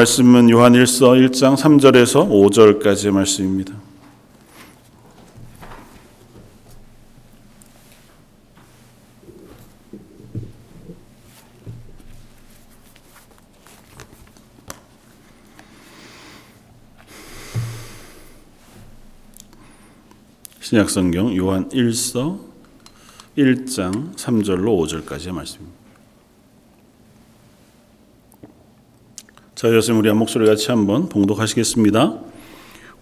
말씀은 요한 1서 1장 3절에서 5절까지의 말씀입니다. 신약 성경 요한 1서 1장 3절로 5절까지의 말씀입니다. 자, 여러분 우리 한 목소리 같이 한번 봉독하시겠습니다.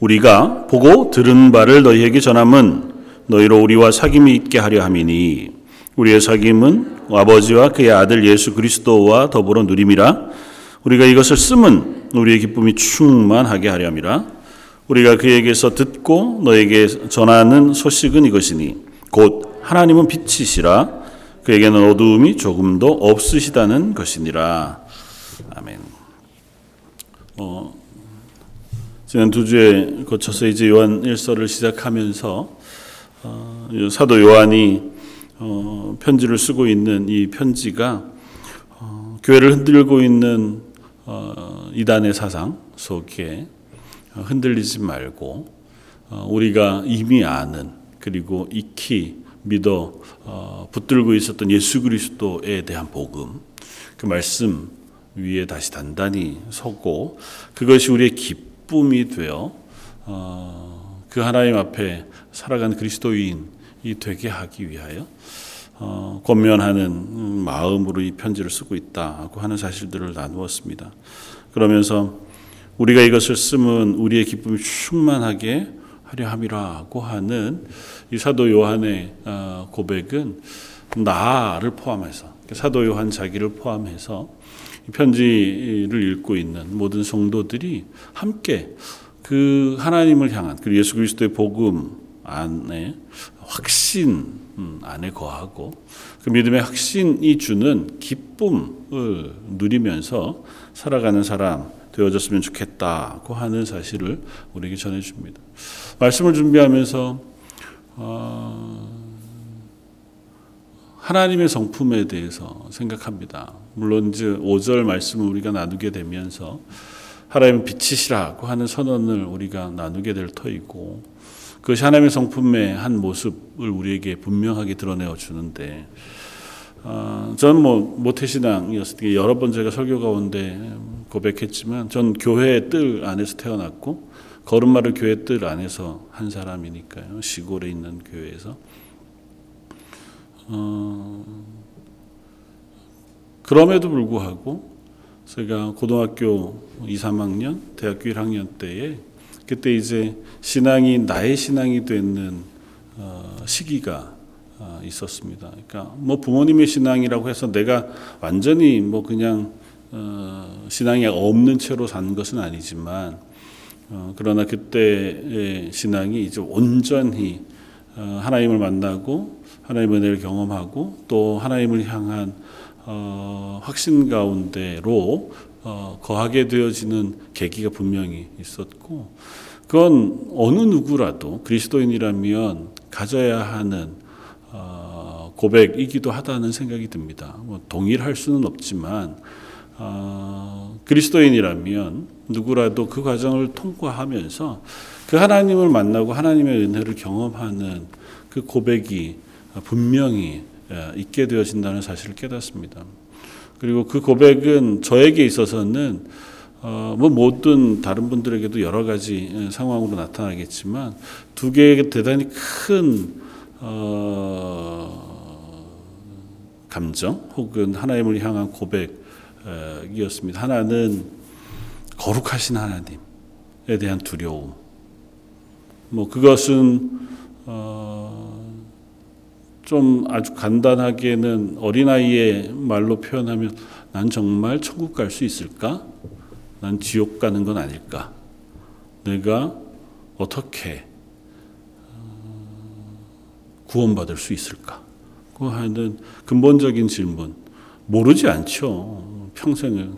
우리가 보고 들은 바를 너희에게 전함은 너희로 우리와 사귐이 있게 하려 함이니 우리의 사귐은 아버지와 그의 아들 예수 그리스도와 더불어 누림이라 우리가 이것을 쓰면 우리의 기쁨이 충만하게 하려 함이라 우리가 그에게서 듣고 너에게 전하는 소식은 이것이니 곧 하나님은 빛이시라 그에게는 어두움이 조금도 없으시다는 것이니라 아멘. 어, 지난 두 주에 거쳐서 이제 요한 일서를 시작하면서 어, 사도 요한이 어, 편지를 쓰고 있는 이 편지가 어, 교회를 흔들고 있는 어, 이단의 사상 속에 흔들리지 말고 어, 우리가 이미 아는 그리고 익히 믿어 어, 붙들고 있었던 예수 그리스도에 대한 복음 그 말씀 위에 다시 단단히 서고 그것이 우리의 기쁨이 되어 어, 그 하나님 앞에 살아가는 그리스도인이 되게 하기 위하여 권면하는 마음으로 이 편지를 쓰고 있다고 하는 사실들을 나누었습니다. 그러면서 우리가 이것을 쓰면 우리의 기쁨이 충만하게 하려 함이라고 하는 이 사도 요한의 어, 고백은 나를 포함해서 사도 요한 자기를 포함해서 편지를 읽고 있는 모든 성도들이 함께 그 하나님을 향한 그 예수 그리스도의 복음 안에 확신 음, 안에 거하고 그 믿음의 확신이 주는 기쁨을 누리면서 살아가는 사람 되어졌으면 좋겠다고 하는 사실을 우리에게 전해줍니다. 말씀을 준비하면서 어, 하나님의 성품에 대해서 생각합니다. 물론 이제 5절 말씀을 우리가 나누게 되면서 하나님은 빛이시라고 하는 선언을 우리가 나누게 될 터이고 그것이 하나님의 성품의 한 모습을 우리에게 분명하게 드러내어 주는데 어, 저는 뭐 모태신앙이었을 때 여러 번 제가 설교 가운데 고백했지만 전 교회의 뜰 안에서 태어났고 걸음마를 교회 뜰 안에서 한 사람이니까요. 시골에 있는 교회에서. 어, 그럼에도 불구하고 제가 고등학교 2, 3학년, 대학교 1학년 때에 그때 이제 신앙이 나의 신앙이 되는 어, 시기가 어, 있었습니다. 그러니까 뭐 부모님의 신앙이라고 해서 내가 완전히 뭐 그냥 어, 신앙이 없는 채로 산 것은 아니지만 어, 그러나 그때의 신앙이 이제 온전히 어, 하나님을 만나고 하나님의 은혜를 경험하고 또 하나님을 향한 어, 확신 가운데로 어, 거하게 되어지는 계기가 분명히 있었고 그건 어느 누구라도 그리스도인이라면 가져야 하는 어, 고백이기도 하다는 생각이 듭니다. 뭐 동일할 수는 없지만 어, 그리스도인이라면 누구라도 그 과정을 통과하면서 그 하나님을 만나고 하나님의 은혜를 경험하는 그 고백이 분명히 있게 되어진다는 사실을 깨닫습니다. 그리고 그 고백은 저에게 있어서는 어, 뭐 모든 다른 분들에게도 여러 가지 상황으로 나타나겠지만 두 개의 대단히 큰 어, 감정 혹은 하나님을 향한 고백이었습니다. 하나는 거룩하신 하나님에 대한 두려움. 뭐 그것은 어, 좀 아주 간단하게는 어린아이의 말로 표현하면 난 정말 천국 갈 수 있을까? 난 지옥 가는 건 아닐까? 내가 어떻게 구원받을 수 있을까? 그 하는 근본적인 질문. 모르지 않죠. 평생을.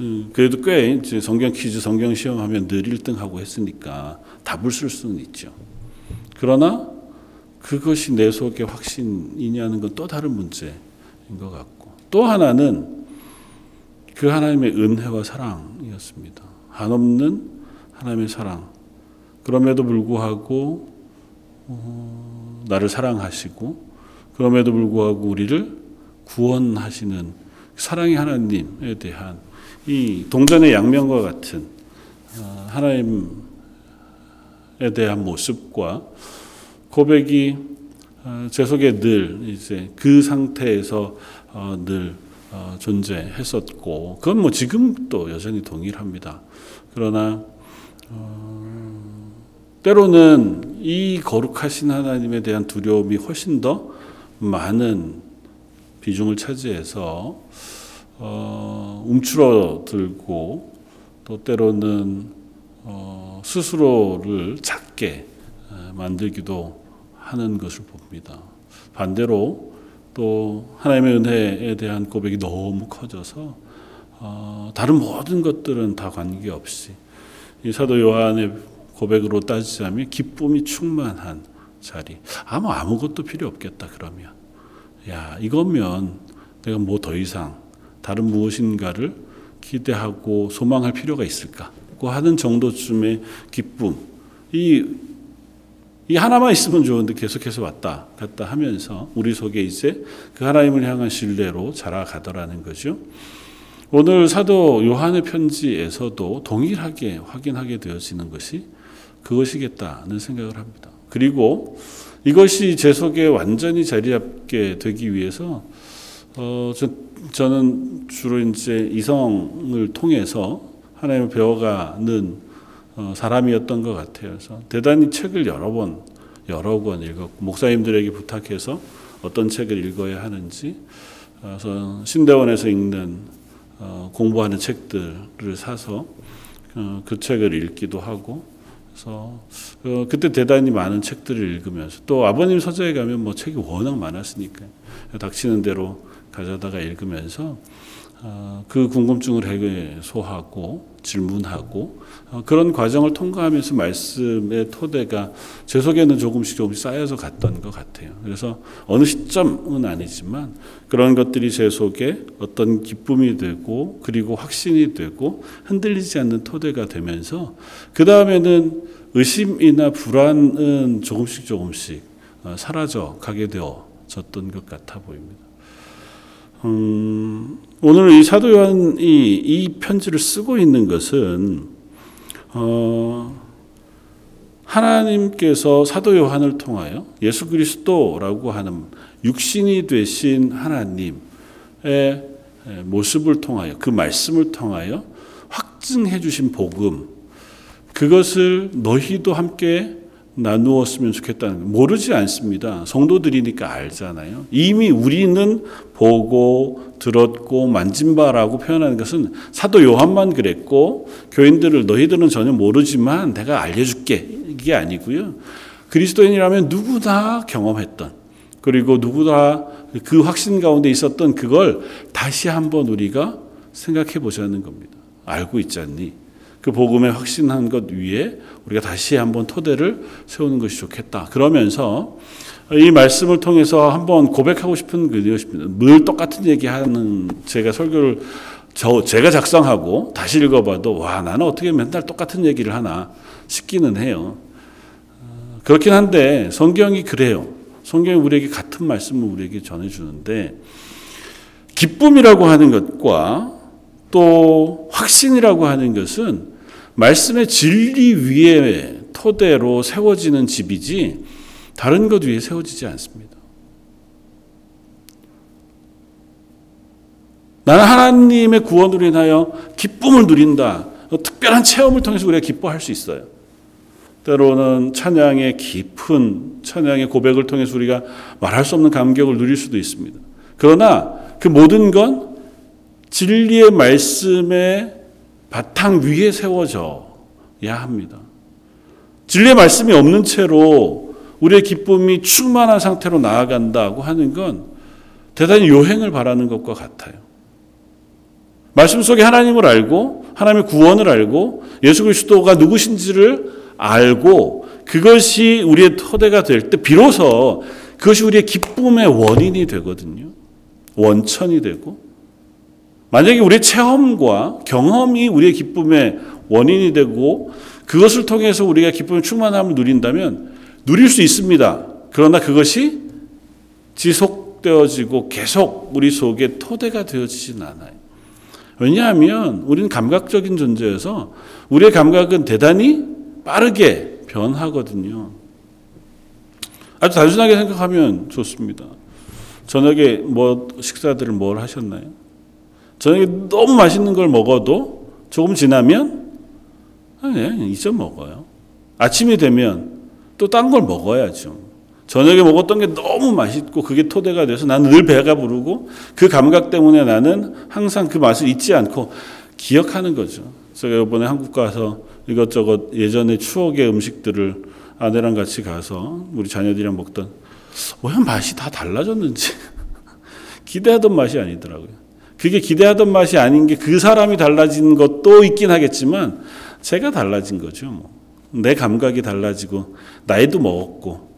음, 그래도 꽤 이제 성경 퀴즈, 성경 시험하면 늘 1등하고 했으니까 답을 쓸 수는 있죠. 그러나 그것이 내 속의 확신이냐는 건 또 다른 문제인 것 같고 또 하나는 그 하나님의 은혜와 사랑이었습니다. 한없는 하나님의 사랑. 그럼에도 불구하고 어, 나를 사랑하시고 그럼에도 불구하고 우리를 구원하시는 사랑의 하나님에 대한 이 동전의 양면과 같은 어, 하나님에 대한 모습과 고백이 어, 제 속에 늘 이제 그 상태에서 어, 늘 어, 존재했었고 그건 뭐 지금도 여전히 동일합니다. 그러나 어, 때로는 이 거룩하신 하나님에 대한 두려움이 훨씬 더 많은 비중을 차지해서 어, 움츠러들고 또 때로는 어, 스스로를 작게 어, 만들기도 하는 것을 봅니다. 반대로 또 하나님의 은혜에 대한 고백이 너무 커져서 어, 다른 모든 것들은 다 관계없이 이 사도 요한의 고백으로 따지자면 기쁨이 충만한 자리. 아무 아무것도 필요 없겠다 그러면 야 이거면 내가 뭐 더 이상 다른 무엇인가를 기대하고 소망할 필요가 있을까?고 하는 정도쯤의 기쁨. 이, 이 하나만 있으면 좋은데 계속해서 왔다 갔다 하면서 우리 속에 이제 그 하나님을 향한 신뢰로 자라가더라는 거죠. 오늘 사도 요한의 편지에서도 동일하게 확인하게 되어지는 것이 그것이겠다는 생각을 합니다. 그리고 이것이 제 속에 완전히 자리 잡게 되기 위해서 어, 저, 저는 주로 이제 이성을 통해서 하나님을 배워가는 어, 사람이었던 것 같아요. 그래서 대단히 책을 여러 번, 여러 권 읽었고, 목사님들에게 부탁해서 어떤 책을 읽어야 하는지, 그래서 신대원에서 읽는, 어, 공부하는 책들을 사서 어, 그 책을 읽기도 하고, 그래서 어, 그때 대단히 많은 책들을 읽으면서 또 아버님 서재에 가면 뭐 책이 워낙 많았으니까 닥치는 대로 가져다가 읽으면서 어, 그 궁금증을 해소하고 질문하고 어, 그런 과정을 통과하면서 말씀의 토대가 제 속에는 조금씩 조금씩 쌓여서 갔던 것 같아요. 그래서 어느 시점은 아니지만 그런 것들이 제 속에 어떤 기쁨이 되고 그리고 확신이 되고 흔들리지 않는 토대가 되면서 그 다음에는 의심이나 불안은 조금씩 조금씩 어, 사라져 가게 되어졌던 것 같아 보입니다. 음, 오늘 이 사도 요한이 이 편지를 쓰고 있는 것은 어, 하나님께서 사도 요한을 통하여 예수 그리스도라고 하는 육신이 되신 하나님의 모습을 통하여 그 말씀을 통하여 확증해 주신 복음 그것을 너희도 함께 나누었으면 좋겠다는 모르지 않습니다. 성도들이니까 알잖아요. 이미 우리는 보고 들었고 만진 바라고 표현하는 것은 사도 요한만 그랬고 교인들을 너희들은 전혀 모르지만 내가 알려줄게 이게 아니고요. 그리스도인이라면 누구나 경험했던 그리고 누구나 그 확신 가운데 있었던 그걸 다시 한번 우리가 생각해 보자는 겁니다. 알고 있지 않니? 그 복음에 확신한 것 위에 우리가 다시 한번 토대를 세우는 것이 좋겠다. 그러면서 이 말씀을 통해서 한번 고백하고 싶은 그것입니다. 늘 똑같은 얘기하는 제가 설교를 저 제가 작성하고 다시 읽어봐도 와 나는 어떻게 맨날 똑같은 얘기를 하나 싶기는 해요. 그렇긴 한데 성경이 그래요. 성경이 우리에게 같은 말씀을 우리에게 전해주는데 기쁨이라고 하는 것과 또 확신이라고 하는 것은 말씀의 진리 위에 토대로 세워지는 집이지 다른 것 위에 세워지지 않습니다. 나는 하나님의 구원으로 인하여 기쁨을 누린다. 특별한 체험을 통해서 우리가 기뻐할 수 있어요. 때로는 찬양의 깊은 찬양의 고백을 통해서 우리가 말할 수 없는 감격을 누릴 수도 있습니다. 그러나 그 모든 건 진리의 말씀의 바탕 위에 세워져야 합니다. 진리의 말씀이 없는 채로 우리의 기쁨이 충만한 상태로 나아간다고 하는 건 대단히 요행을 바라는 것과 같아요. 말씀 속에 하나님을 알고 하나님의 구원을 알고 예수 그리스도가 누구신지를 알고 그것이 우리의 토대가 될 때 비로소 그것이 우리의 기쁨의 원인이 되거든요. 원천이 되고 만약에 우리의 체험과 경험이 우리의 기쁨의 원인이 되고 그것을 통해서 우리가 기쁨의 충만함을 누린다면 누릴 수 있습니다. 그러나 그것이 지속되어지고 계속 우리 속에 토대가 되어지진 않아요. 왜냐하면 우리는 감각적인 존재여서 우리의 감각은 대단히 빠르게 변하거든요. 아주 단순하게 생각하면 좋습니다. 저녁에 뭐 식사들을 뭘 하셨나요? 저녁에 너무 맛있는 걸 먹어도 조금 지나면 아니 이제 먹어요. 아침이 되면 또 딴 걸 먹어야죠. 저녁에 먹었던 게 너무 맛있고 그게 토대가 돼서 나는 늘 배가 부르고 그 감각 때문에 나는 항상 그 맛을 잊지 않고 기억하는 거죠. 제가 이번에 한국 가서 이것저것 예전의 추억의 음식들을 아내랑 같이 가서 우리 자녀들이랑 먹던 왜 맛이 다 달라졌는지 기대하던 맛이 아니더라고요. 그게 기대하던 맛이 아닌 게 그 사람이 달라진 것도 있긴 하겠지만 제가 달라진 거죠. 뭐. 내 감각이 달라지고 나이도 먹었고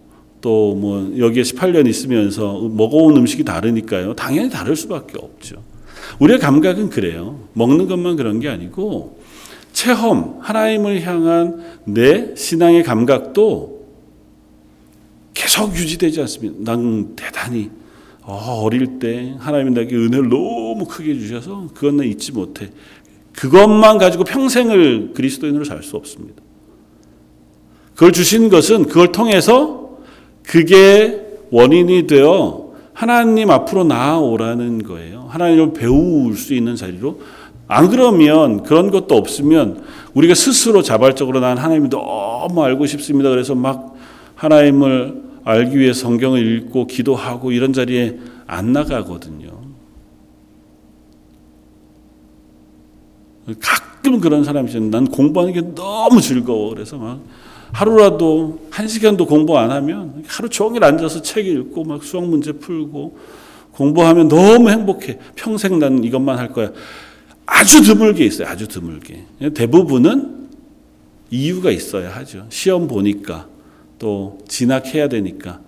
또 뭐 여기에 18년 있으면서 먹어온 음식이 다르니까요. 당연히 다를 수밖에 없죠. 우리의 감각은 그래요. 먹는 것만 그런 게 아니고 체험, 하나님을 향한 내 신앙의 감각도 계속 유지되지 않습니다. 난 대단히 어, 어릴 때 하나님이 나에게 은혜를 너무 크게 주셔서 그건 나 잊지 못해. 그것만 가지고 평생을 그리스도인으로 살 수 없습니다. 그걸 주신 것은 그걸 통해서 그게 원인이 되어 하나님 앞으로 나아오라는 거예요. 하나님을 배울 수 있는 자리로. 안 그러면 그런 것도 없으면 우리가 스스로 자발적으로 난 하나님이 너무 알고 싶습니다. 그래서 막 하나님을 알기 위해 성경을 읽고 기도하고 이런 자리에 안 나가거든요. 가끔 그런 사람이 있어요. 난 공부하는 게 너무 즐거워. 그래서 막 하루라도 한 시간도 공부 안 하면 하루 종일 앉아서 책 읽고 막 수학 문제 풀고 공부하면 너무 행복해. 평생 난 이것만 할 거야. 아주 드물게 있어요. 아주 드물게. 대부분은 이유가 있어야 하죠. 시험 보니까 또 진학해야 되니까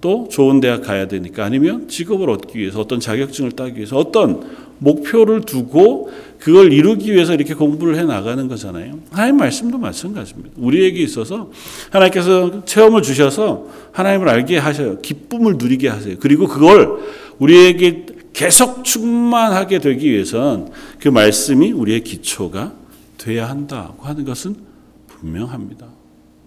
또 좋은 대학 가야 되니까 아니면 직업을 얻기 위해서 어떤 자격증을 따기 위해서 어떤 목표를 두고 그걸 이루기 위해서 이렇게 공부를 해 나가는 거잖아요. 하나님 말씀도 마찬가지입니다. 우리에게 있어서 하나님께서 체험을 주셔서 하나님을 알게 하셔요. 기쁨을 누리게 하세요. 그리고 그걸 우리에게 계속 충만하게 되기 위해선 그 말씀이 우리의 기초가 돼야 한다고 하는 것은 분명합니다.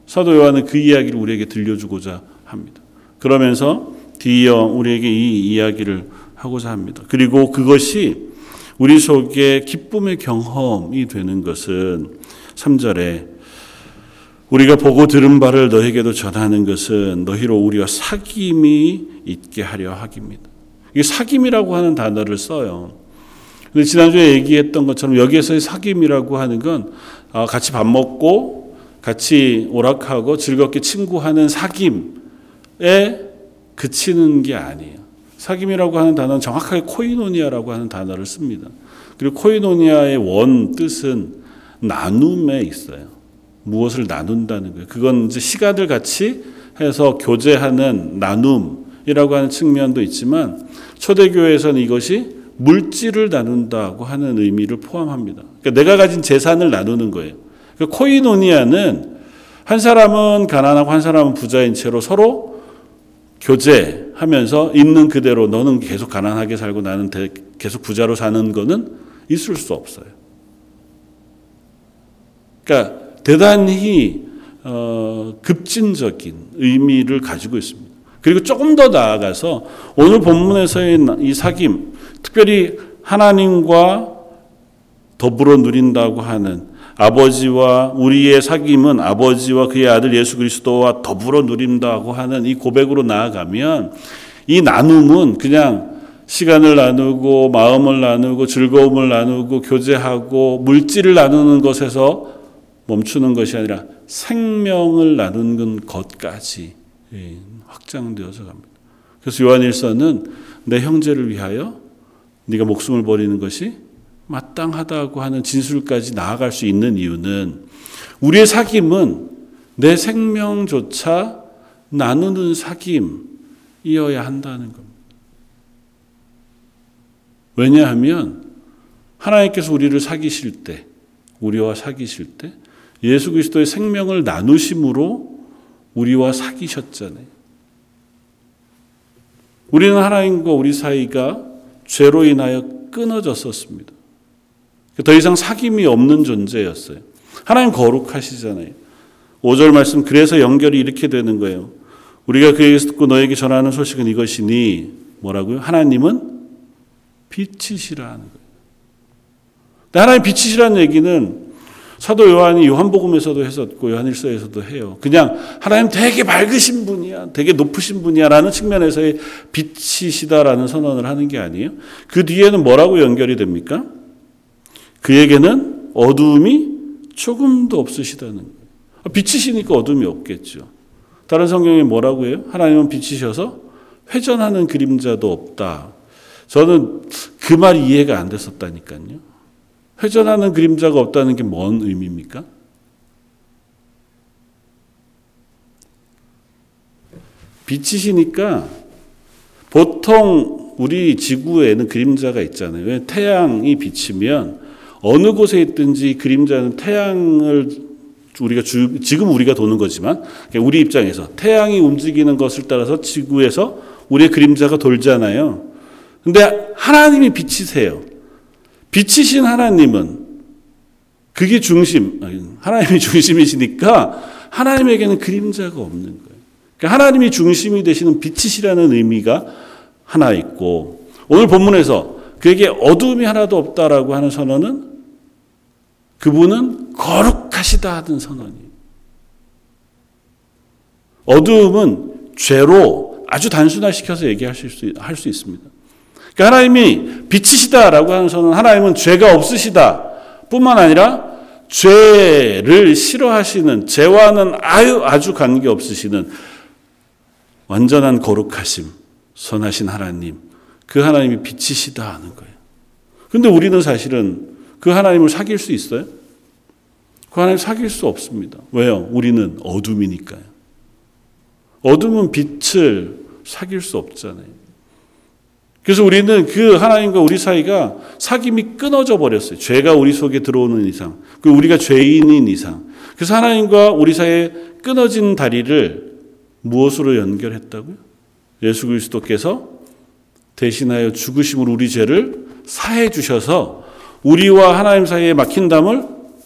사도 요한은 그 이야기를 우리에게 들려주고자 합니다. 그러면서 뒤이어 우리에게 이 이야기를 하고자 합니다. 그리고 그것이 우리 속에 기쁨의 경험이 되는 것은 3절에 우리가 보고 들은 바를 너에게도 전하는 것은 너희로 우리와 사귐이 있게 하려 하기입니다. 이게 사귐이라고 하는 단어를 써요. 근데 지난주에 얘기했던 것처럼 여기에서의 사귐이라고 하는 건 아, 같이 밥 먹고 같이 오락하고 즐겁게 친구하는 사귐에 그치는 게 아니에요. 사귐이라고 하는 단어는 정확하게 코이노니아라고 하는 단어를 씁니다. 그리고 코이노니아의 원 뜻은 나눔에 있어요. 무엇을 나눈다는 거예요. 그건 이제 시간을 같이 해서 교제하는 나눔이라고 하는 측면도 있지만 초대교회에서는 이것이 물질을 나눈다고 하는 의미를 포함합니다. 그러니까 내가 가진 재산을 나누는 거예요. 그러니까 코이노니아는 한 사람은 가난하고 한 사람은 부자인 채로 서로 교제하면서 있는 그대로 너는 계속 가난하게 살고 나는 계속 부자로 사는 거는 있을 수 없어요. 그러니까 대단히 어, 급진적인 의미를 가지고 있습니다. 그리고 조금 더 나아가서 오늘 본문에서의 이 사귐, 특별히 하나님과 더불어 누린다고 하는 아버지와 우리의 사귐은 아버지와 그의 아들 예수 그리스도와 더불어 누린다고 하는 이 고백으로 나아가면 이 나눔은 그냥 시간을 나누고 마음을 나누고 즐거움을 나누고 교제하고 물질을 나누는 것에서 멈추는 것이 아니라 생명을 나누는 것까지 예, 확장되어서 갑니다. 그래서 요한일서는 내 형제를 위하여 네가 목숨을 버리는 것이 마땅하다고 하는 진술까지 나아갈 수 있는 이유는 우리의 사귐은 내 생명조차 나누는 사귐이어야 한다는 겁니다. 왜냐하면 하나님께서 우리를 사귀실 때, 우리와 사귀실 때 예수 그리스도의 생명을 나누심으로 우리와 사귀셨잖아요. 우리는 하나님과 우리 사이가 죄로 인하여 끊어졌었습니다. 더 이상 사귐이 없는 존재였어요. 하나님 거룩하시잖아요. 5절 말씀 그래서 연결이 이렇게 되는 거예요. 우리가 그에게서 듣고 너에게 전하는 소식은 이것이니 뭐라고요? 하나님은 빛이시라는 거예요. 하나님 빛이시라는 얘기는 사도 요한이 요한복음에서도 했었고 요한일서에서도 해요. 그냥 하나님 되게 밝으신 분이야, 되게 높으신 분이야라는 측면에서의 빛이시다라는 선언을 하는 게 아니에요. 그 뒤에는 뭐라고 연결이 됩니까? 그에게는 어두움이 조금도 없으시다는 거예요. 빛이시니까 어둠이 없겠죠. 다른 성경에 뭐라고 해요? 하나님은 빛이셔서 회전하는 그림자도 없다. 저는 그 말이 이해가 안 됐었다니까요. 회전하는 그림자가 없다는 게 뭔 의미입니까? 빛이시니까 보통 우리 지구에는 그림자가 있잖아요. 태양이 비치면 어느 곳에 있든지 그림자는 태양을 우리가 주, 지금 우리가 도는 거지만 우리 입장에서 태양이 움직이는 것을 따라서 지구에서 우리의 그림자가 돌잖아요. 근데 하나님이 빛이세요. 빛이신 하나님은 그게 중심, 하나님이 중심이시니까 하나님에게는 그림자가 없는 거예요. 그러니까 하나님이 중심이 되시는 빛이시라는 의미가 하나 있고 오늘 본문에서 그에게 어둠이 하나도 없다라고 하는 선언은 그분은 거룩하시다 하던 선언이에요. 어두움은 죄로 아주 단순화시켜서 얘기할 수, 할 수 있습니다. 그러니까 하나님이 빛이시다라고 하는 선언, 하나님은 죄가 없으시다 뿐만 아니라 죄를 싫어하시는, 죄와는 아유, 아주 관계 없으시는 완전한 거룩하심, 선하신 하나님, 그 하나님이 빛이시다 하는 거예요. 근데 우리는 사실은 그 하나님을 사귈 수 있어요? 그 하나님 사귈 수 없습니다. 왜요? 우리는 어둠이니까요. 어둠은 빛을 사귈 수 없잖아요. 그래서 우리는 그 하나님과 우리 사이가 사귐이 끊어져 버렸어요. 죄가 우리 속에 들어오는 이상, 그 우리가 죄인인 이상. 그래서 하나님과 우리 사이에 끊어진 다리를 무엇으로 연결했다고요? 예수 그리스도께서 대신하여 죽으심으로 우리 죄를 사해 주셔서 우리와 하나님 사이에 막힌 담을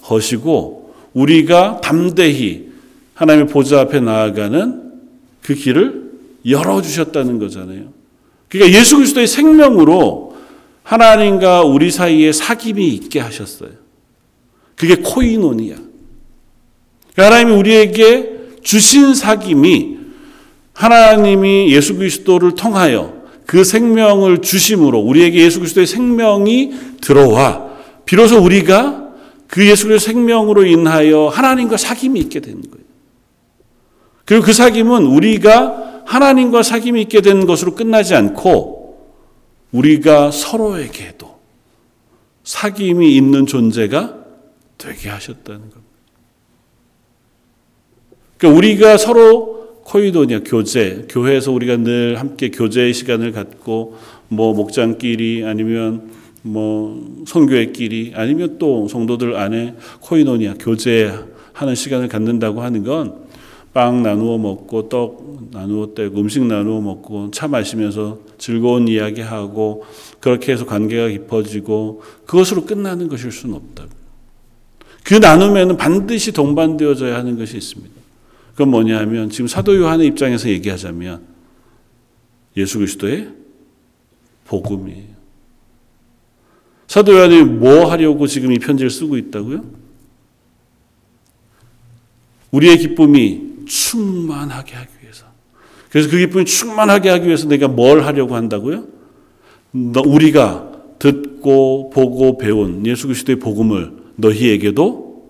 허시고 우리가 담대히 하나님의 보좌 앞에 나아가는 그 길을 열어주셨다는 거잖아요. 그러니까 예수 그리스도의 생명으로 하나님과 우리 사이에 사귐이 있게 하셨어요. 그게 코이노니야. 그러니까 하나님이 우리에게 주신 사귐이 하나님이 예수 그리스도를 통하여 그 생명을 주심으로 우리에게 예수 그리스도의 생명이 들어와 비로소 우리가 그 예수 그리스도 생명으로 인하여 하나님과 사귐이 있게 된 거예요. 그리고 그 사귐은 우리가 하나님과 사귐이 있게 된 것으로 끝나지 않고 우리가 서로에게도 사귐이 있는 존재가 되게 하셨다는 겁니다. 그러니까 우리가 서로 코이도냐 교제, 교회에서 우리가 늘 함께 교제의 시간을 갖고 뭐 목장끼리 아니면 뭐 성교회끼리 아니면 또 성도들 안에 코이노니아 교제하는 시간을 갖는다고 하는 건 빵 나누어 먹고 떡 나누어 떼고 음식 나누어 먹고 차 마시면서 즐거운 이야기하고 그렇게 해서 관계가 깊어지고 그것으로 끝나는 것일 수는 없다. 그 나눔에는 반드시 동반되어져야 하는 것이 있습니다. 그건 뭐냐 하면 지금 사도 요한의 입장에서 얘기하자면 예수 그리스도의 복음이에요. 사도 요한이 뭐 하려고 지금 이 편지를 쓰고 있다고요? 우리의 기쁨이 충만하게 하기 위해서. 그래서 그 기쁨이 충만하게 하기 위해서 내가 뭘 하려고 한다고요? 우리가 듣고 보고 배운 예수 그리스도의 복음을 너희에게도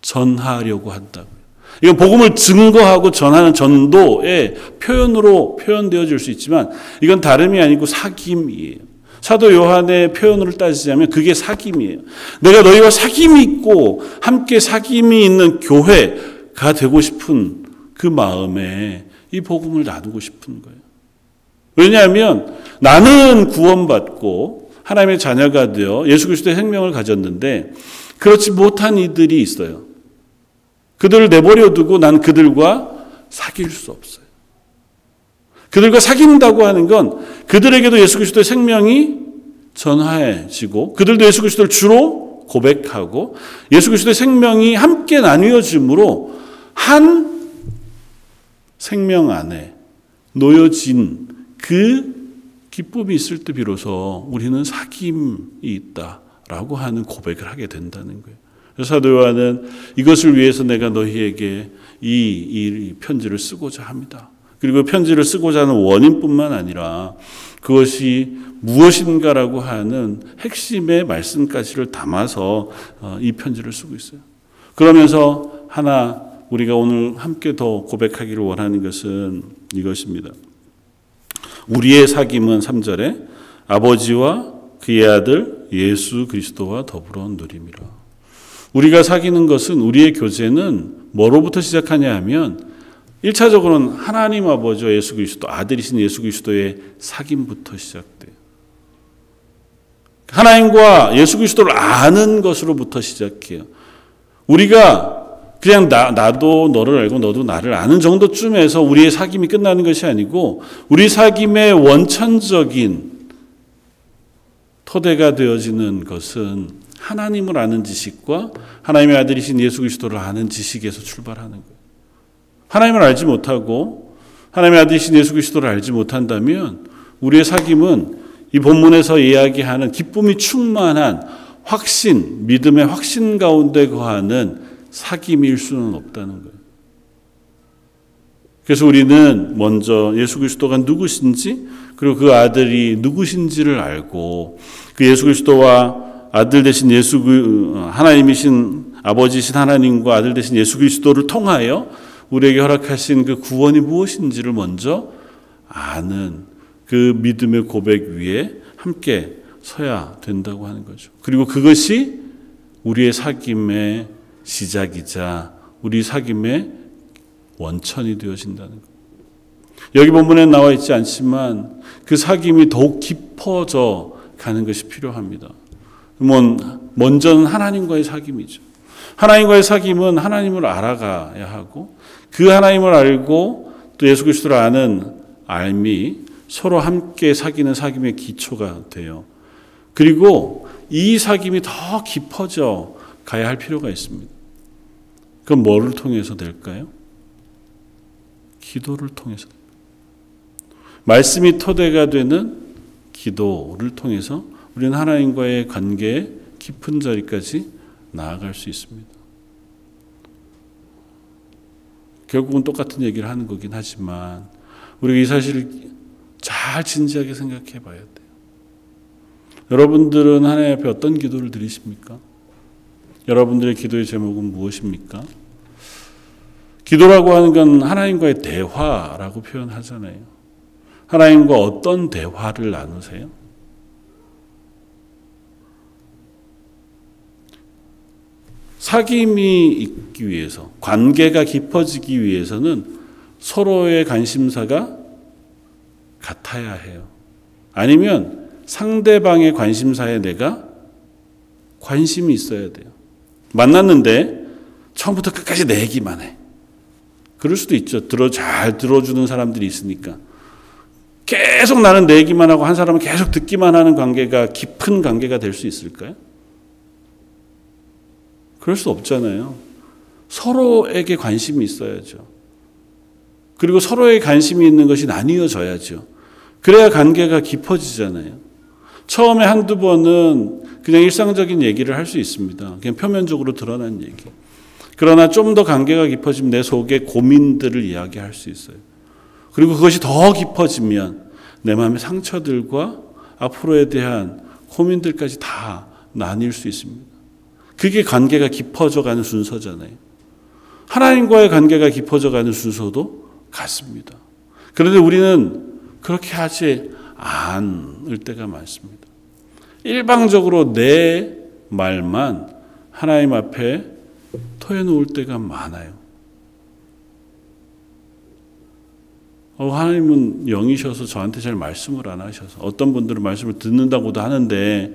전하려고 한다고요. 이건 복음을 증거하고 전하는 전도의 표현으로 표현되어질 수 있지만 이건 다름이 아니고 사귐이에요. 사도 요한의 표현으로 따지자면 그게 사귐이에요. 내가 너희와 사귐이 있고 함께 사귐이 있는 교회가 되고 싶은 그 마음에 이 복음을 나누고 싶은 거예요. 왜냐하면 나는 구원받고 하나님의 자녀가 되어 예수 그리스도의 생명을 가졌는데 그렇지 못한 이들이 있어요. 그들을 내버려 두고 난 그들과 사귈 수 없어요. 그들과 사귄다고 하는 건 그들에게도 예수 그리스도의 생명이 전화해지고 그들도 예수 그리스도를 주로 고백하고 예수 그리스도의 생명이 함께 나뉘어짐으로 한 생명 안에 놓여진 그 기쁨이 있을 때 비로소 우리는 사귐이 있다라고 하는 고백을 하게 된다는 거예요. 사도 요한은 이것을 위해서 내가 너희에게 이, 이 편지를 쓰고자 합니다. 그리고 편지를 쓰고자 하는 원인뿐만 아니라 그것이 무엇인가라고 하는 핵심의 말씀까지를 담아서 어, 이 편지를 쓰고 있어요. 그러면서 하나 우리가 오늘 함께 더 고백하기를 원하는 것은 이것입니다. 우리의 사귐은 3절에 아버지와 그의 아들 예수 그리스도와 더불어 누림이라. 우리가 사귀는 것은 우리의 교제는 뭐로부터 시작하냐 하면 1차적으로는 하나님 아버지와 예수 그리스도, 아들이신 예수 그리스도의 사귐부터 시작돼요. 하나님과 예수 그리스도를 아는 것으로부터 시작해요. 우리가 그냥 나, 나도 너를 알고 너도 나를 아는 정도쯤에서 우리의 사귐이 끝나는 것이 아니고 우리 사귐의 원천적인 토대가 되어지는 것은 하나님을 아는 지식과 하나님의 아들이신 예수 그리스도를 아는 지식에서 출발하는 거예요. 하나님을 알지 못하고 하나님의 아들이신 예수 그리스도를 알지 못한다면 우리의 사귐은 이 본문에서 이야기하는 기쁨이 충만한 확신, 믿음의 확신 가운데 거하는 사귐일 수는 없다는 거예요. 그래서 우리는 먼저 예수 그리스도가 누구신지 그리고 그 아들이 누구신지를 알고 그 예수 그리스도와 아들 대신 예수 하나님이신 아버지신 하나님과 아들 대신 예수 그리스도를 통하여 우리에게 허락하신 그 구원이 무엇인지를 먼저 아는 그 믿음의 고백 위에 함께 서야 된다고 하는 거죠. 그리고 그것이 우리의 사귐의 시작이자 우리 사귐의 원천이 되어진다는 것. 여기 본문에 나와 있지 않지만 그 사귐이 더욱 깊어져 가는 것이 필요합니다. 먼저는 하나님과의 사귐이죠. 하나님과의 사귐은 하나님을 알아가야 하고 그 하나님을 알고 또 예수 그리스도를 아는 알미 서로 함께 사귀는 사귐의 기초가 돼요. 그리고 이 사귐이 더 깊어져 가야 할 필요가 있습니다. 그건 뭐를 통해서 될까요? 기도를 통해서. 말씀이 토대가 되는 기도를 통해서 우리는 하나님과의 관계의 깊은 자리까지 나아갈 수 있습니다. 결국은 똑같은 얘기를 하는 거긴 하지만 우리가 이 사실을 잘 진지하게 생각해 봐야 돼요. 여러분들은 하나님 앞에 어떤 기도를 드리십니까? 여러분들의 기도의 제목은 무엇입니까? 기도라고 하는 건 하나님과의 대화라고 표현하잖아요. 하나님과 어떤 대화를 나누세요? 사귐이 있기 위해서, 관계가 깊어지기 위해서는 서로의 관심사가 같아야 해요. 아니면 상대방의 관심사에 내가 관심이 있어야 돼요. 만났는데 처음부터 끝까지 내 얘기만 해. 그럴 수도 있죠. 들어 잘 들어주는 사람들이 있으니까. 계속 나는 내 얘기만 하고 한 사람은 계속 듣기만 하는 관계가 깊은 관계가 될 수 있을까요? 그럴 수 없잖아요. 서로에게 관심이 있어야죠. 그리고 서로의 관심이 있는 것이 나뉘어져야죠. 그래야 관계가 깊어지잖아요. 처음에 한두 번은 그냥 일상적인 얘기를 할 수 있습니다. 그냥 표면적으로 드러난 얘기. 그러나 좀 더 관계가 깊어지면 내 속에 고민들을 이야기할 수 있어요. 그리고 그것이 더 깊어지면 내 마음의 상처들과 앞으로에 대한 고민들까지 다 나뉠 수 있습니다. 그게 관계가 깊어져 가는 순서잖아요. 하나님과의 관계가 깊어져 가는 순서도 같습니다. 그런데 우리는 그렇게 하지 않을 때가 많습니다. 일방적으로 내 말만 하나님 앞에 토해놓을 때가 많아요. 어, 하나님은 영이셔서 저한테 잘 말씀을 안 하셔서 어떤 분들은 말씀을 듣는다고도 하는데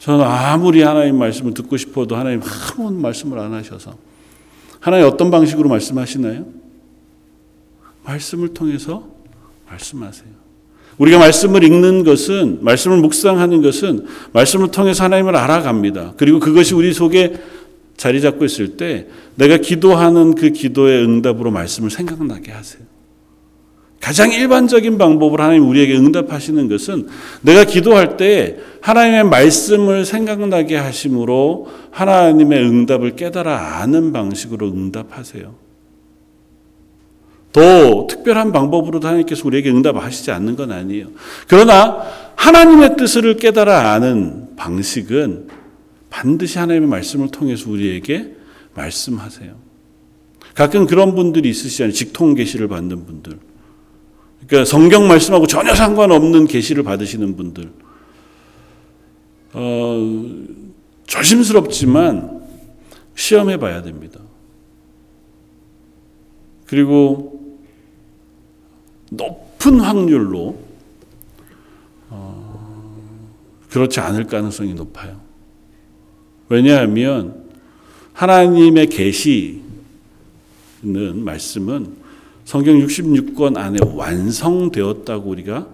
저는 아무리 하나님 말씀을 듣고 싶어도 하나님 아무 말씀을 안 하셔서 하나님 어떤 방식으로 말씀하시나요? 말씀을 통해서 말씀하세요. 우리가 말씀을 읽는 것은 말씀을 묵상하는 것은 말씀을 통해서 하나님을 알아갑니다. 그리고 그것이 우리 속에 자리 잡고 있을 때 내가 기도하는 그 기도의 응답으로 말씀을 생각나게 하세요. 가장 일반적인 방법으로 하나님 우리에게 응답하시는 것은 내가 기도할 때 하나님의 말씀을 생각나게 하심으로 하나님의 응답을 깨달아 아는 방식으로 응답하세요. 더 특별한 방법으로도 하나님께서 우리에게 응답하시지 않는 건 아니에요. 그러나 하나님의 뜻을 깨달아 아는 방식은 반드시 하나님의 말씀을 통해서 우리에게 말씀하세요. 가끔 그런 분들이 있으시잖아요. 직통 계시를 받는 분들. 그러니까 성경 말씀하고 전혀 상관없는 계시를 받으시는 분들. 어, 조심스럽지만 시험해 봐야 됩니다. 그리고 높은 확률로 어, 그렇지 않을 가능성이 높아요. 왜냐하면 하나님의 계시는 말씀은 성경 66권 안에 완성되었다고 우리가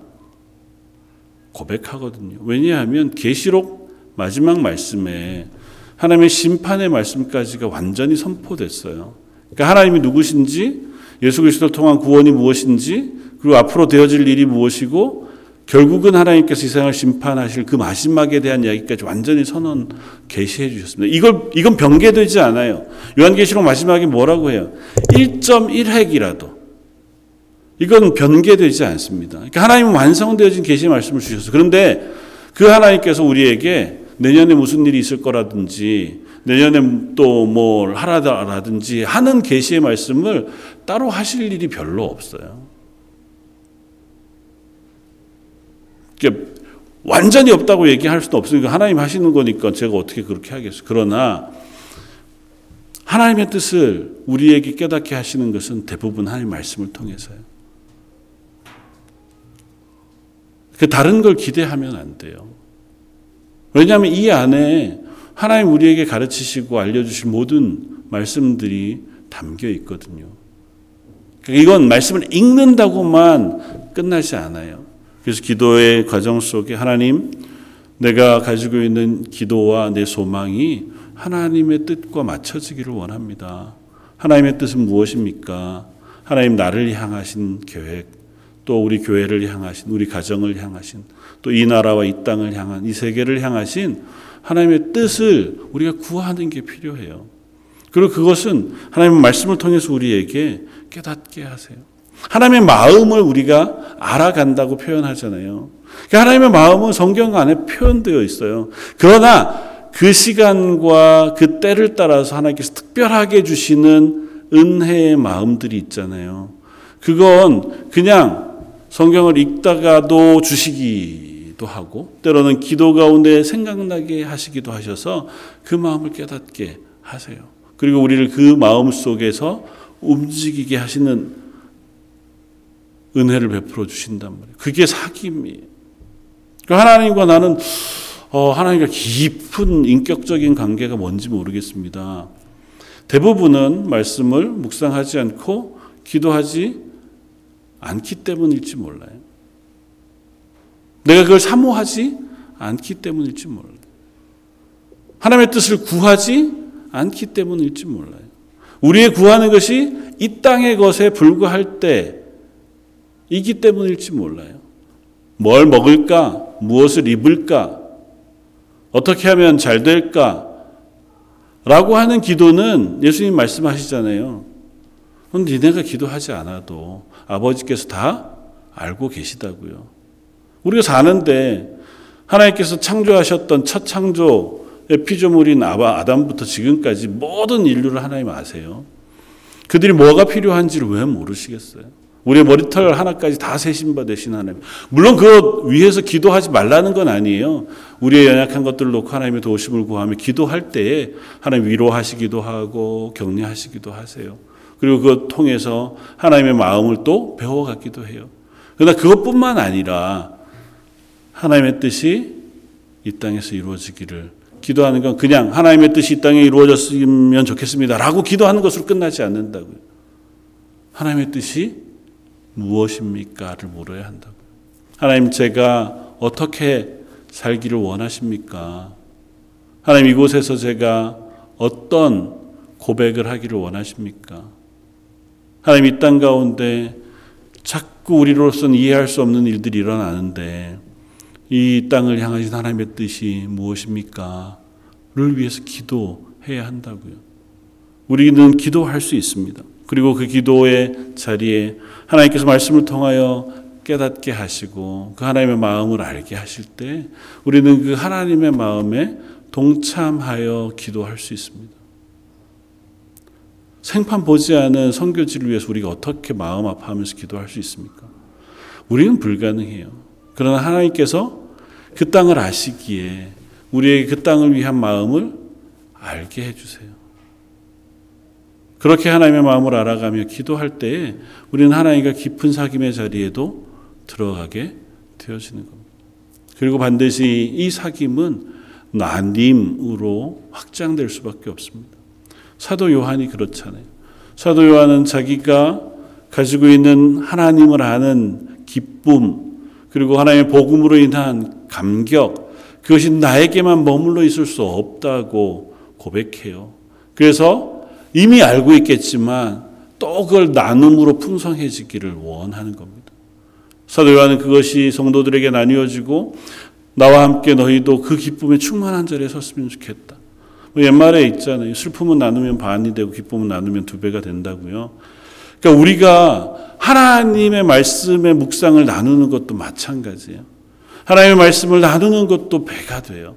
고백하거든요. 왜냐하면 계시록 마지막 말씀에 하나님의 심판의 말씀까지가 완전히 선포됐어요. 그러니까 하나님이 누구신지, 예수 그리스도를 통한 구원이 무엇인지, 그리고 앞으로 되어질 일이 무엇이고, 결국은 하나님께서 이 세상을 심판하실 그 마지막에 대한 이야기까지 완전히 선언 계시해 주셨습니다. 이걸 이건 변개되지 않아요. 요한계시록 마지막에 뭐라고 해요? 1.1핵이라도 이건 변개되지 않습니다. 그러니까 하나님은 완성되어진 계시의 말씀을 주셨어요. 그런데 그 하나님께서 우리에게 내년에 무슨 일이 있을 거라든지 내년에 또 뭘 하라든지 하는 계시의 말씀을 따로 하실 일이 별로 없어요. 그러니까 완전히 없다고 얘기할 수도 없으니까 하나님 하시는 거니까 제가 어떻게 그렇게 하겠어요. 그러나 하나님의 뜻을 우리에게 깨닫게 하시는 것은 대부분 하나님 말씀을 통해서요. 그 다른 걸 기대하면 안 돼요. 왜냐하면 이 안에 하나님 우리에게 가르치시고 알려주신 모든 말씀들이 담겨 있거든요. 그러니까 이건 말씀을 읽는다고만 끝나지 않아요. 그래서 기도의 과정 속에 하나님 내가 가지고 있는 기도와 내 소망이 하나님의 뜻과 맞춰지기를 원합니다. 하나님의 뜻은 무엇입니까? 하나님 나를 향하신 계획, 또 우리 교회를 향하신, 우리 가정을 향하신, 또 이 나라와 이 땅을 향한, 이 세계를 향하신 하나님의 뜻을 우리가 구하는 게 필요해요. 그리고 그것은 하나님의 말씀을 통해서 우리에게 깨닫게 하세요. 하나님의 마음을 우리가 알아간다고 표현하잖아요. 그러니까 하나님의 마음은 성경 안에 표현되어 있어요. 그러나 그 시간과 그 때를 따라서 하나님께서 특별하게 주시는 은혜의 마음들이 있잖아요. 그건 그냥 성경을 읽다가도 주시기도 하고 때로는 기도 가운데 생각나게 하시기도 하셔서 그 마음을 깨닫게 하세요. 그리고 우리를 그 마음 속에서 움직이게 하시는 은혜를 베풀어 주신단 말이에요. 그게 사귐이에요. 그러니까 하나님과 나는 어, 하나님과 깊은 인격적인 관계가 뭔지 모르겠습니다. 대부분은 말씀을 묵상하지 않고 기도하지 않기 때문일지 몰라요. 내가 그걸 사모하지 않기 때문일지 몰라요. 하나님의 뜻을 구하지 않기 때문일지 몰라요. 우리의 구하는 것이 이 땅의 것에 불과할 때 이기 때문일지 몰라요. 뭘 먹을까? 무엇을 입을까? 어떻게 하면 잘 될까? 라고 하는 기도는 예수님 말씀하시잖아요. 그럼 니네가 기도하지 않아도 아버지께서 다 알고 계시다고요. 우리가 사는데 하나님께서 창조하셨던 첫 창조의 피조물인 아담부터 지금까지 모든 인류를 하나님 아세요. 그들이 뭐가 필요한지를 왜 모르시겠어요? 우리의 머리털 하나까지 다 세신바 되신 하나님. 물론 그 위해서 기도하지 말라는 건 아니에요. 우리의 연약한 것들을 놓고 하나님의 도우심을 구하며 기도할 때에 하나님 위로하시기도 하고 격려하시기도 하세요. 그리고 그것 통해서 하나님의 마음을 또 배워갔기도 해요. 그러나 그것뿐만 아니라 하나님의 뜻이 이 땅에서 이루어지기를 기도하는 건 그냥 하나님의 뜻이 이 땅에 이루어졌으면 좋겠습니다. 라고 기도하는 것으로 끝나지 않는다고요. 하나님의 뜻이 무엇입니까를 물어야 한다고요. 하나님 제가 어떻게 살기를 원하십니까? 하나님 이곳에서 제가 어떤 고백을 하기를 원하십니까? 하나님 이 땅 가운데 자꾸 우리로서는 이해할 수 없는 일들이 일어나는데 이 땅을 향하신 하나님의 뜻이 무엇입니까? 를 위해서 기도해야 한다고요. 우리는 기도할 수 있습니다. 그리고 그 기도의 자리에 하나님께서 말씀을 통하여 깨닫게 하시고 그 하나님의 마음을 알게 하실 때 우리는 그 하나님의 마음에 동참하여 기도할 수 있습니다. 생판 보지 않은 선교지를 위해서 우리가 어떻게 마음 아파하면서 기도할 수 있습니까? 우리는 불가능해요. 그러나 하나님께서 그 땅을 아시기에 우리에게 그 땅을 위한 마음을 알게 해주세요. 그렇게 하나님의 마음을 알아가며 기도할 때에 우리는 하나님과 깊은 사귐의 자리에도 들어가게 되어지는 겁니다. 그리고 반드시 이 사귐은 나님으로 확장될 수밖에 없습니다. 사도 요한이 그렇잖아요. 사도 요한은 자기가 가지고 있는 하나님을 아는 기쁨, 그리고 하나님의 복음으로 인한 감격, 그것이 나에게만 머물러 있을 수 없다고 고백해요. 그래서 이미 알고 있겠지만 또 그걸 나눔으로 풍성해지기를 원하는 겁니다. 사도 요한은 그것이 성도들에게 나뉘어지고 나와 함께 너희도 그 기쁨에 충만한 자리에 섰으면 좋겠다. 뭐 옛말에 있잖아요. 슬픔은 나누면 반이 되고 기쁨은 나누면 두 배가 된다고요. 그러니까 우리가 하나님의 말씀의 묵상을 나누는 것도 마찬가지예요. 하나님의 말씀을 나누는 것도 배가 돼요.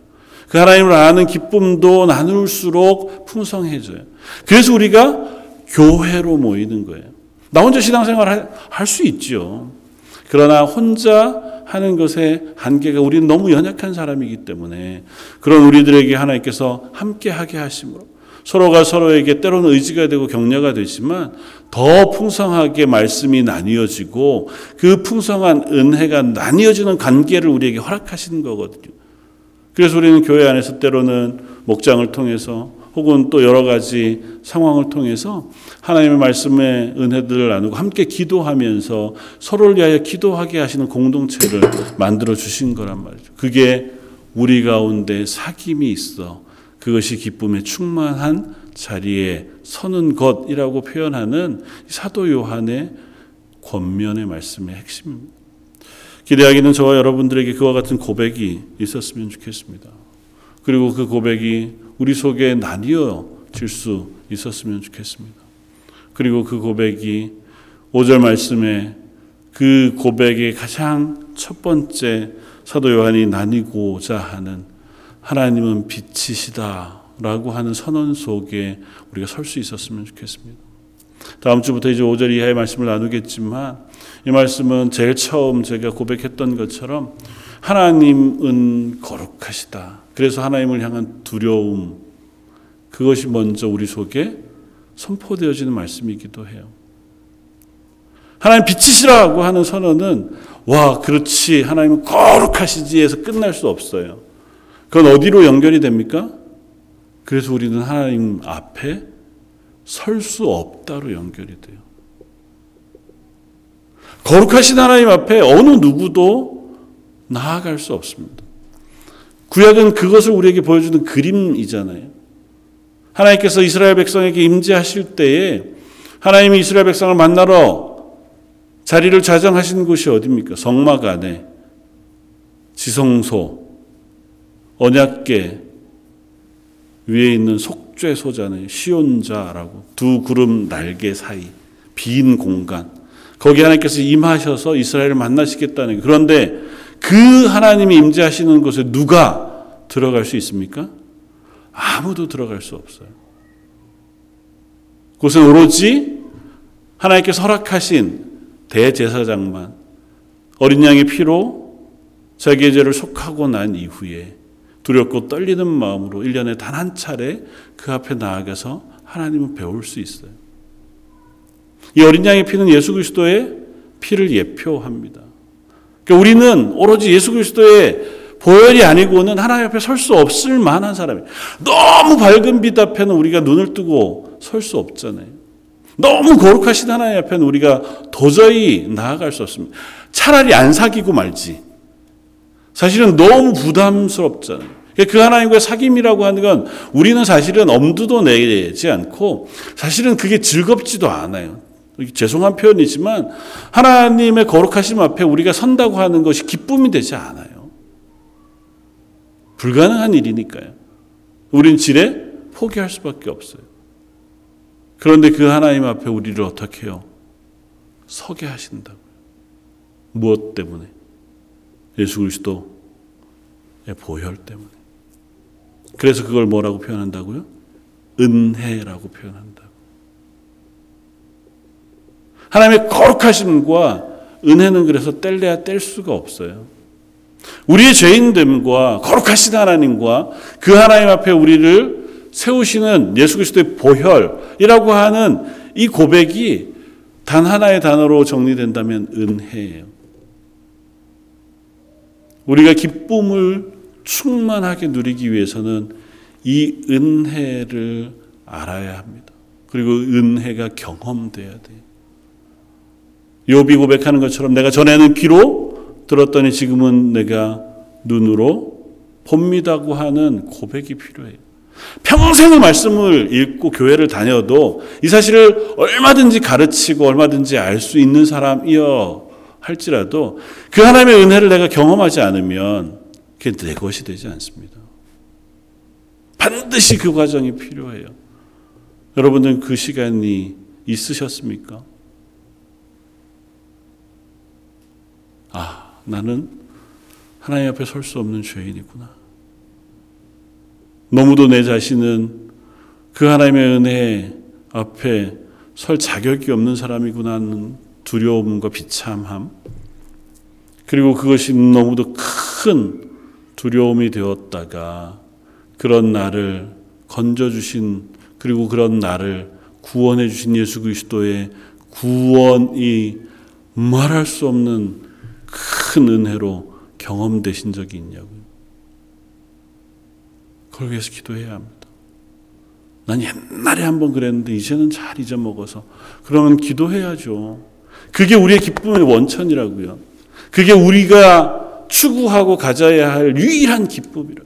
그 하나님을 아는 기쁨도 나눌수록 풍성해져요. 그래서 우리가 교회로 모이는 거예요. 나 혼자 신앙생활 할 수 있죠. 그러나 혼자 하는 것에 한계가 우리는 너무 연약한 사람이기 때문에 그런 우리들에게 하나님께서 함께 하게 하심으로 서로가 서로에게 때로는 의지가 되고 격려가 되지만 더 풍성하게 말씀이 나뉘어지고 그 풍성한 은혜가 나뉘어지는 관계를 우리에게 허락하시는 거거든요. 그래서 우리는 교회 안에서 때로는 목장을 통해서 혹은 또 여러 가지 상황을 통해서 하나님의 말씀의 은혜들을 나누고 함께 기도하면서 서로를 위하여 기도하게 하시는 공동체를 만들어 주신 거란 말이죠. 그게 우리 가운데 사귐이 있어 그것이 기쁨에 충만한 자리에 서는 것이라고 표현하는 사도 요한의 권면의 말씀의 핵심입니다. 기대하기는 저와 여러분들에게 그와 같은 고백이 있었으면 좋겠습니다. 그리고 그 고백이 우리 속에 나뉘어질 수 있었으면 좋겠습니다. 그리고 그 고백이 5절 말씀에 그 고백의 가장 첫 번째 사도 요한이 나뉘고자 하는 하나님은 빛이시다 라고 하는 선언 속에 우리가 설 수 있었으면 좋겠습니다. 다음 주부터 이제 5절 이하의 말씀을 나누겠지만 이 말씀은 제일 처음 제가 고백했던 것처럼 하나님은 거룩하시다. 그래서 하나님을 향한 두려움, 그것이 먼저 우리 속에 선포되어지는 말씀이기도 해요. 하나님 빛이시라고 하는 선언은 와, 그렇지. 하나님은 거룩하시지에서 끝날 수 없어요. 그건 어디로 연결이 됩니까? 그래서 우리는 하나님 앞에 설 수 없다로 연결이 돼요. 거룩하신 하나님 앞에 어느 누구도 나아갈 수 없습니다. 구약은 그것을 우리에게 보여주는 그림이잖아요. 하나님께서 이스라엘 백성에게 임재하실 때에 하나님이 이스라엘 백성을 만나러 자리를 자정하신 곳이 어디입니까? 성막 안에. 지성소 언약계 위에 있는 속죄 소자는 시온자라고. 두 구름 날개 사이 빈 공간. 거기 하나님께서 임하셔서 이스라엘을 만나시겠다는 그런데 그 하나님이 임재하시는 곳에 누가 들어갈 수 있습니까? 아무도 들어갈 수 없어요. 그곳은 오로지 하나님께서 허락하신 대제사장만 어린 양의 피로 자기의 죄를 속하고 난 이후에 두렵고 떨리는 마음으로 1년에 단 한 차례 그 앞에 나아가서 하나님을 배울 수 있어요. 이 어린 양의 피는 예수 그리스도의 피를 예표합니다. 그러니까 우리는 오로지 예수 그리스도의 보혈이 아니고는 하나님 앞에 설 수 없을 만한 사람이에요. 너무 밝은 빛 앞에는 우리가 눈을 뜨고 설 수 없잖아요. 너무 거룩하신 하나님 앞에는 우리가 도저히 나아갈 수 없습니다. 차라리 안 사귀고 말지. 사실은 너무 부담스럽잖아요. 그 하나님과의 사귐이라고 하는 건 우리는 사실은 엄두도 내지 않고 사실은 그게 즐겁지도 않아요. 죄송한 표현이지만 하나님의 거룩하심 앞에 우리가 선다고 하는 것이 기쁨이 되지 않아요. 불가능한 일이니까요. 우린 지레 포기할 수밖에 없어요. 그런데 그 하나님 앞에 우리를 어떻게 해요? 서게 하신다고요. 무엇 때문에? 예수 그리스도의 보혈 때문에. 그래서 그걸 뭐라고 표현한다고요? 은혜라고 표현한다. 하나님의 거룩하심과 은혜는 그래서 뗄래야 뗄 수가 없어요. 우리의 죄인됨과 거룩하신 하나님과 그 하나님 앞에 우리를 세우시는 예수 그리스도의 보혈이라고 하는 이 고백이 단 하나의 단어로 정리된다면 은혜예요. 우리가 기쁨을 충만하게 누리기 위해서는 이 은혜를 알아야 합니다. 그리고 은혜가 경험돼야 돼요. 욥이 고백하는 것처럼 내가 전에는 귀로 들었더니 지금은 내가 눈으로 봅니다고 하는 고백이 필요해요. 평생의 말씀을 읽고 교회를 다녀도 이 사실을 얼마든지 가르치고 얼마든지 알 수 있는 사람이여 할지라도 그 하나님의 은혜를 내가 경험하지 않으면 그게 내 것이 되지 않습니다. 반드시 그 과정이 필요해요. 여러분들은 그 시간이 있으셨습니까? 아, 나는 하나님 앞에 설 수 없는 죄인이구나. 너무도 내 자신은 그 하나님의 은혜 앞에 설 자격이 없는 사람이구나 하는 두려움과 비참함. 그리고 그것이 너무도 큰 두려움이 되었다가 그런 나를 건져주신 그리고 그런 나를 구원해 주신 예수 그리스도의 구원이 말할 수 없는 큰 은혜로 경험되신 적이 있냐고요. 그걸 위해서 기도해야 합니다. 난 옛날에 한 번 그랬는데 이제는 잘 잊어먹어서 그러면 기도해야죠. 그게 우리의 기쁨의 원천이라고요. 그게 우리가 추구하고 가져야 할 유일한 기쁨이라.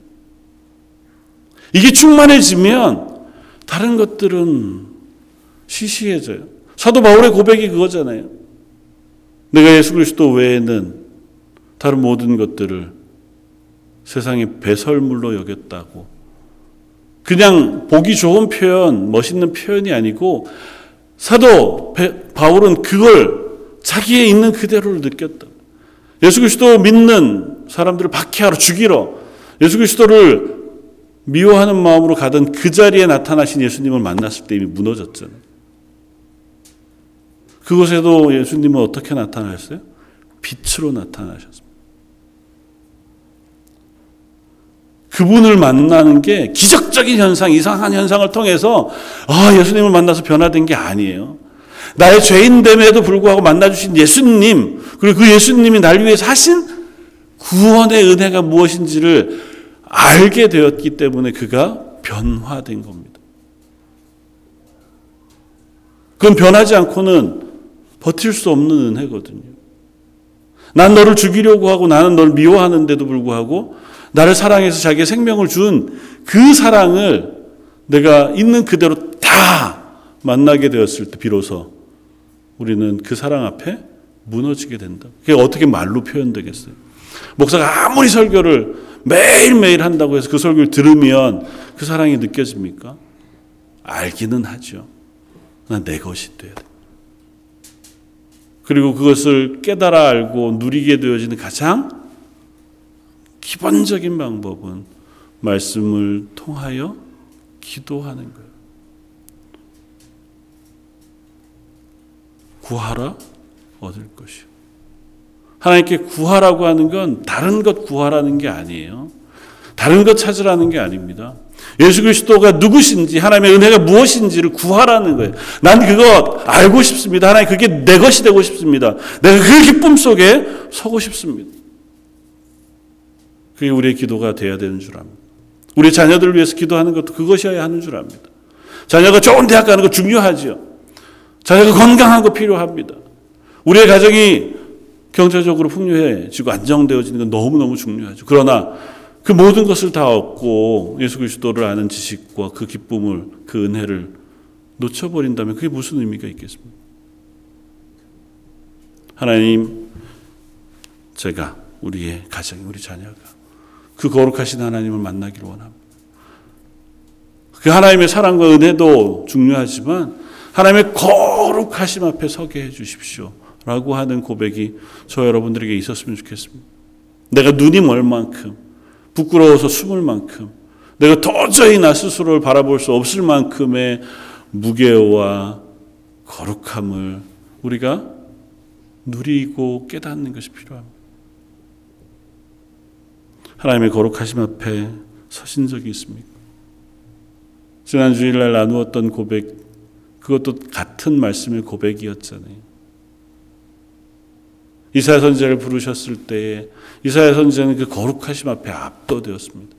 이게 충만해지면 다른 것들은 시시해져요. 사도 바울의 고백이 그거잖아요. 내가 예수 그리스도 외에는 다른 모든 것들을 세상의 배설물로 여겼다고. 그냥 보기 좋은 표현, 멋있는 표현이 아니고 사도 바울은 그걸 자기의 있는 그대로를 느꼈다. 예수 그리스도 믿는 사람들을 박해하러 죽이러 예수 그리스도를 미워하는 마음으로 가던 그 자리에 나타나신 예수님을 만났을 때 이미 무너졌잖아요. 그곳에도 예수님은 어떻게 나타나셨어요? 빛으로 나타나셨습니다. 그분을 만나는 게 기적적인 현상, 이상한 현상을 통해서 아, 예수님을 만나서 변화된 게 아니에요. 나의 죄인됨에도 불구하고 만나주신 예수님, 그리고 그 예수님이 날 위해서 하신 구원의 은혜가 무엇인지를 알게 되었기 때문에 그가 변화된 겁니다. 그건 변하지 않고는 버틸 수 없는 은혜거든요. 난 너를 죽이려고 하고 나는 널 미워하는데도 불구하고 나를 사랑해서 자기의 생명을 준 그 사랑을 내가 있는 그대로 다 만나게 되었을 때 비로소 우리는 그 사랑 앞에 무너지게 된다. 그게 어떻게 말로 표현되겠어요? 목사가 아무리 설교를 매일매일 한다고 해서 그 설교를 들으면 그 사랑이 느껴집니까? 알기는 하죠. 난 내 것이 돼야 돼. 그리고 그것을 깨달아 알고 누리게 되어지는 가장 기본적인 방법은 말씀을 통하여 기도하는 거예요. 구하라 얻을 것이요. 하나님께 구하라고 하는 건 다른 것 구하라는 게 아니에요. 다른 것 찾으라는 게 아닙니다. 예수 그리스도가 누구신지 하나님의 은혜가 무엇인지를 구하라는 거예요. 난 그거 알고 싶습니다. 하나님 그게 내 것이 되고 싶습니다. 내가 그 기쁨 속에 서고 싶습니다. 그게 우리의 기도가 되어야 되는 줄 압니다. 우리 자녀들을 위해서 기도하는 것도 그것이어야 하는 줄 압니다. 자녀가 좋은 대학 가는 거 중요하지요. 자녀가 건강한 거 필요합니다. 우리의 가정이 경제적으로 풍요해지고 안정되어지는 건 너무너무 중요하죠. 그러나 그 모든 것을 다 얻고 예수 그리스도를 아는 지식과 그 기쁨을 그 은혜를 놓쳐버린다면 그게 무슨 의미가 있겠습니까? 하나님, 제가 우리의 가정, 우리 자녀가 그 거룩하신 하나님을 만나기를 원합니다. 그 하나님의 사랑과 은혜도 중요하지만 하나님의 거룩하심 앞에 서게 해 주십시오. 라고 하는 고백이 저 여러분들에게 있었으면 좋겠습니다. 내가 눈이 멀 만큼, 부끄러워서 숨을 만큼, 내가 도저히 나 스스로를 바라볼 수 없을 만큼의 무게와 거룩함을 우리가 누리고 깨닫는 것이 필요합니다. 하나님의 거룩하심 앞에 서신 적이 있습니까? 지난 주일날 나누었던 고백, 그것도 같은 말씀의 고백이었잖아요. 이사야 선지자를 부르셨을 때에 이사야 선지자는 그 거룩하심 앞에 압도되었습니다.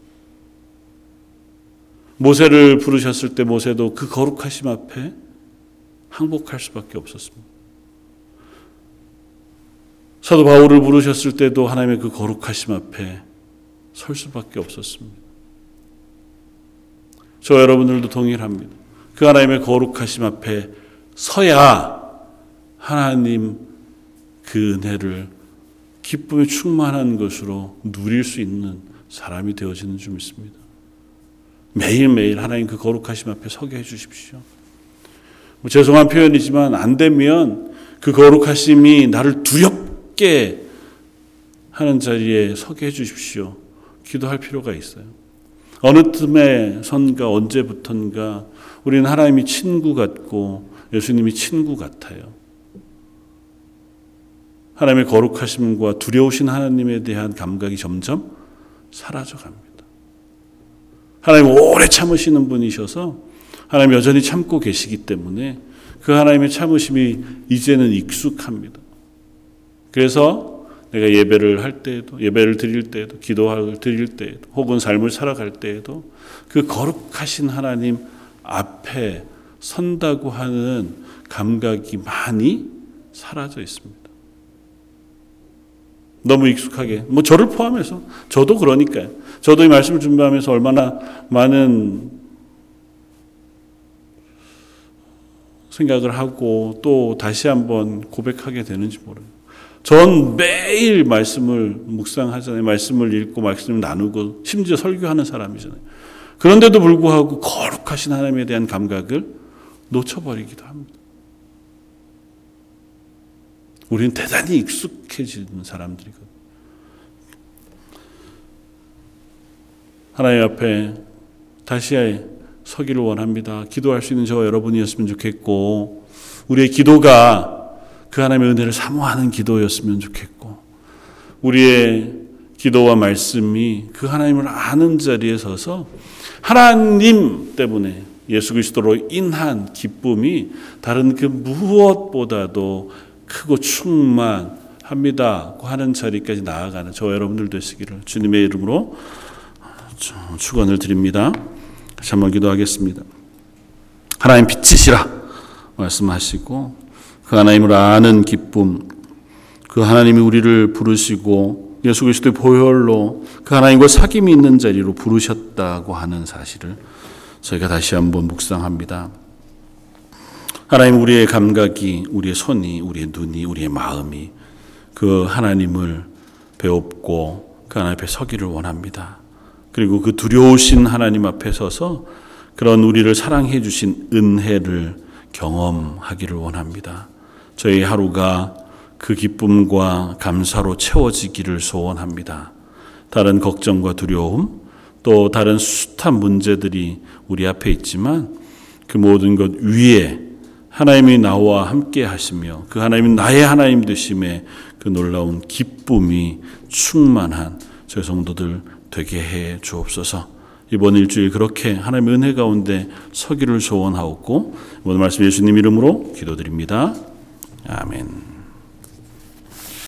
모세를 부르셨을 때 모세도 그 거룩하심 앞에 항복할 수밖에 없었습니다. 사도 바울을 부르셨을 때도 하나님의 그 거룩하심 앞에 설 수밖에 없었습니다. 저 여러분들도 동일합니다. 그 하나님의 거룩하심 앞에 서야 하나님 그 은혜를 기쁨에 충만한 것으로 누릴 수 있는 사람이 되어지는 줄 믿습니다. 매일매일 하나님 그 거룩하심 앞에 서게 해 주십시오. 뭐 죄송한 표현이지만 안 되면 그 거룩하심이 나를 두렵게 하는 자리에 서게 해 주십시오. 기도할 필요가 있어요. 어느 틈에 선가 언제부턴가 우리는 하나님이 친구 같고 예수님이 친구 같아요. 하나님의 거룩하심과 두려우신 하나님에 대한 감각이 점점 사라져 갑니다. 하나님 오래 참으시는 분이셔서 하나님 여전히 참고 계시기 때문에 그 하나님의 참으심이 이제는 익숙합니다. 그래서 내가 예배를 할 때에도 예배를 드릴 때에도 기도를 드릴 때에도 혹은 삶을 살아갈 때에도 그 거룩하신 하나님 앞에 선다고 하는 감각이 많이 사라져 있습니다. 너무 익숙하게. 뭐 저를 포함해서 저도 그러니까요. 저도 이 말씀을 준비하면서 얼마나 많은 생각을 하고 또 다시 한번 고백하게 되는지 모르요. 전 매일 말씀을 묵상하잖아요. 말씀을 읽고 말씀을 나누고 심지어 설교하는 사람이잖아요. 그런데도 불구하고 거룩하신 하나님에 대한 감각을 놓쳐버리기도 합니다. 우리는 대단히 익숙해지는 사람들이거든요. 하나님 앞에 다시 서기를 원합니다. 기도할 수 있는 저 여러분이었으면 좋겠고, 우리의 기도가 그 하나님의 은혜를 사모하는 기도였으면 좋겠고, 우리의 기도와 말씀이 그 하나님을 아는 자리에 서서 하나님 때문에 예수 그리스도로 인한 기쁨이 다른 그 무엇보다도 크고 충만합니다. 하는 자리까지 나아가는 저 여러분들 되시기를 주님의 이름으로 축원을 드립니다. 다시 한번 기도하겠습니다. 하나님 빛이시라 말씀하시고 그 하나님을 아는 기쁨 그 하나님이 우리를 부르시고 예수 그리스도의 보혈로 그 하나님과 사귐이 있는 자리로 부르셨다고 하는 사실을 저희가 다시 한번 묵상합니다. 하나님 우리의 감각이 우리의 손이 우리의 눈이 우리의 마음이 그 하나님을 배웁고 그 하나님 앞에 서기를 원합니다. 그리고 그 두려우신 하나님 앞에 서서 그런 우리를 사랑해 주신 은혜를 경험하기를 원합니다. 저희 하루가 그 기쁨과 감사로 채워지기를 소원합니다. 다른 걱정과 두려움, 또 다른 숱한 문제들이 우리 앞에 있지만 그 모든 것 위에 하나님이 나와 함께 하시며 그 하나님이 나의 하나님 되심에 그 놀라운 기쁨이 충만한 저 성도들 되게 해 주옵소서. 이번 일주일 그렇게 하나님의 은혜 가운데 서기를 소원하옵고 모든 말씀 예수님 이름으로 기도드립니다. 아멘.